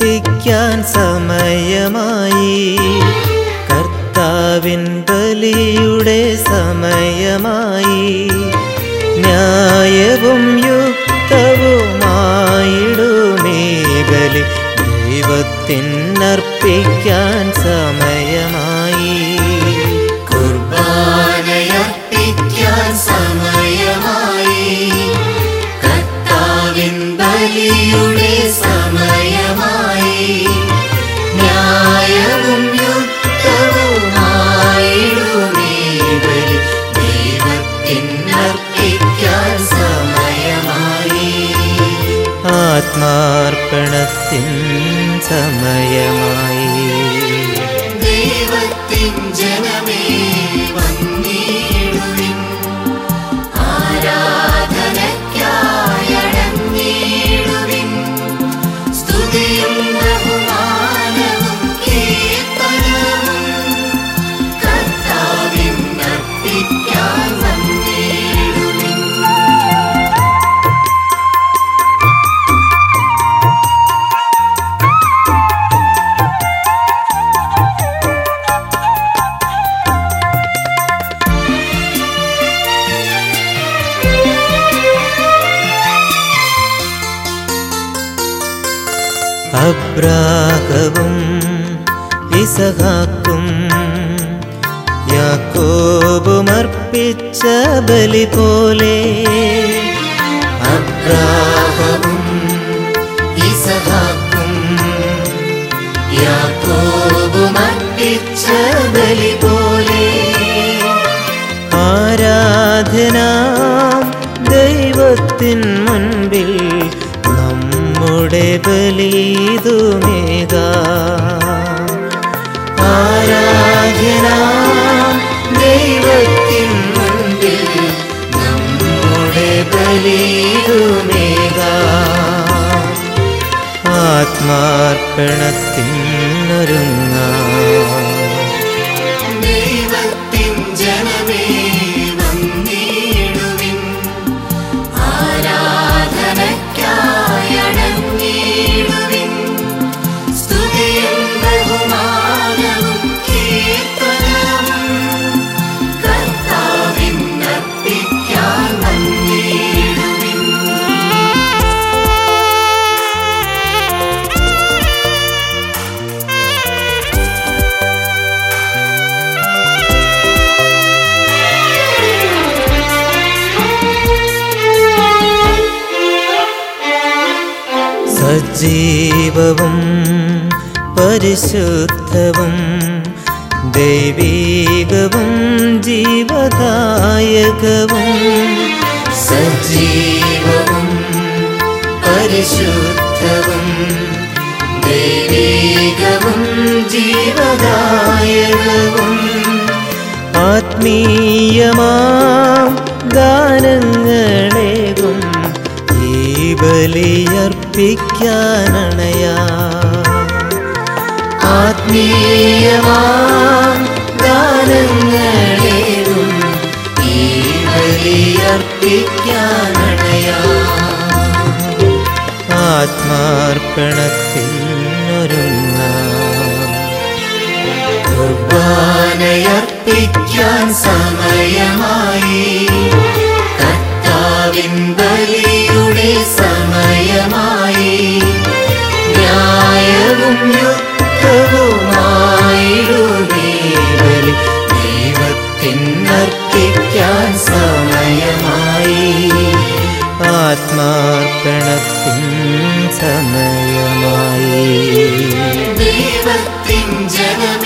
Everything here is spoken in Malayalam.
ബലിയർപ്പിക്കാൻ സമയമായി. കർത്താവിൻ ബലിയുടെ സമയമായി. ന്യായവും യുക്തവുമായിടുമേ ബലി. ദൈവത്തിനർപ്പിക്കാൻ സമയമായി. पत्मार्पणसिं समय അബ്രാഹവും ഇസഹാക്കും യാക്കോബുമർപ്പിച്ച ബലി പോലെ അബ്രാഹവും ഇസഹാക്കും യാക്കോബുമർപ്പിച്ച ബലി പോലെ ആരാധന ദൈവത്തിൻ ആത്മാർപ്പണത്തിനൊരുങ്ങാം. सजीवं परिशुद्धवं दैवीगवं जीवदायकवं सजीवं परिशुद्धवं दैवीगवं जीवदायकवम् आत्मीयमा गानङ्गण ബലിയർപ്പിക്കാനണയാ ആത്മീയമാം ഈ ബലിയർപ്പിക്കാനണയാ ആത്മാർപ്പണത്തിനൊരുങ്ങാം കുർബാനയർപ്പിക്കാൻ സമയമായി. കർത്താവിൻ ബലിയുടെ ദൈവത്തിൻ ജനം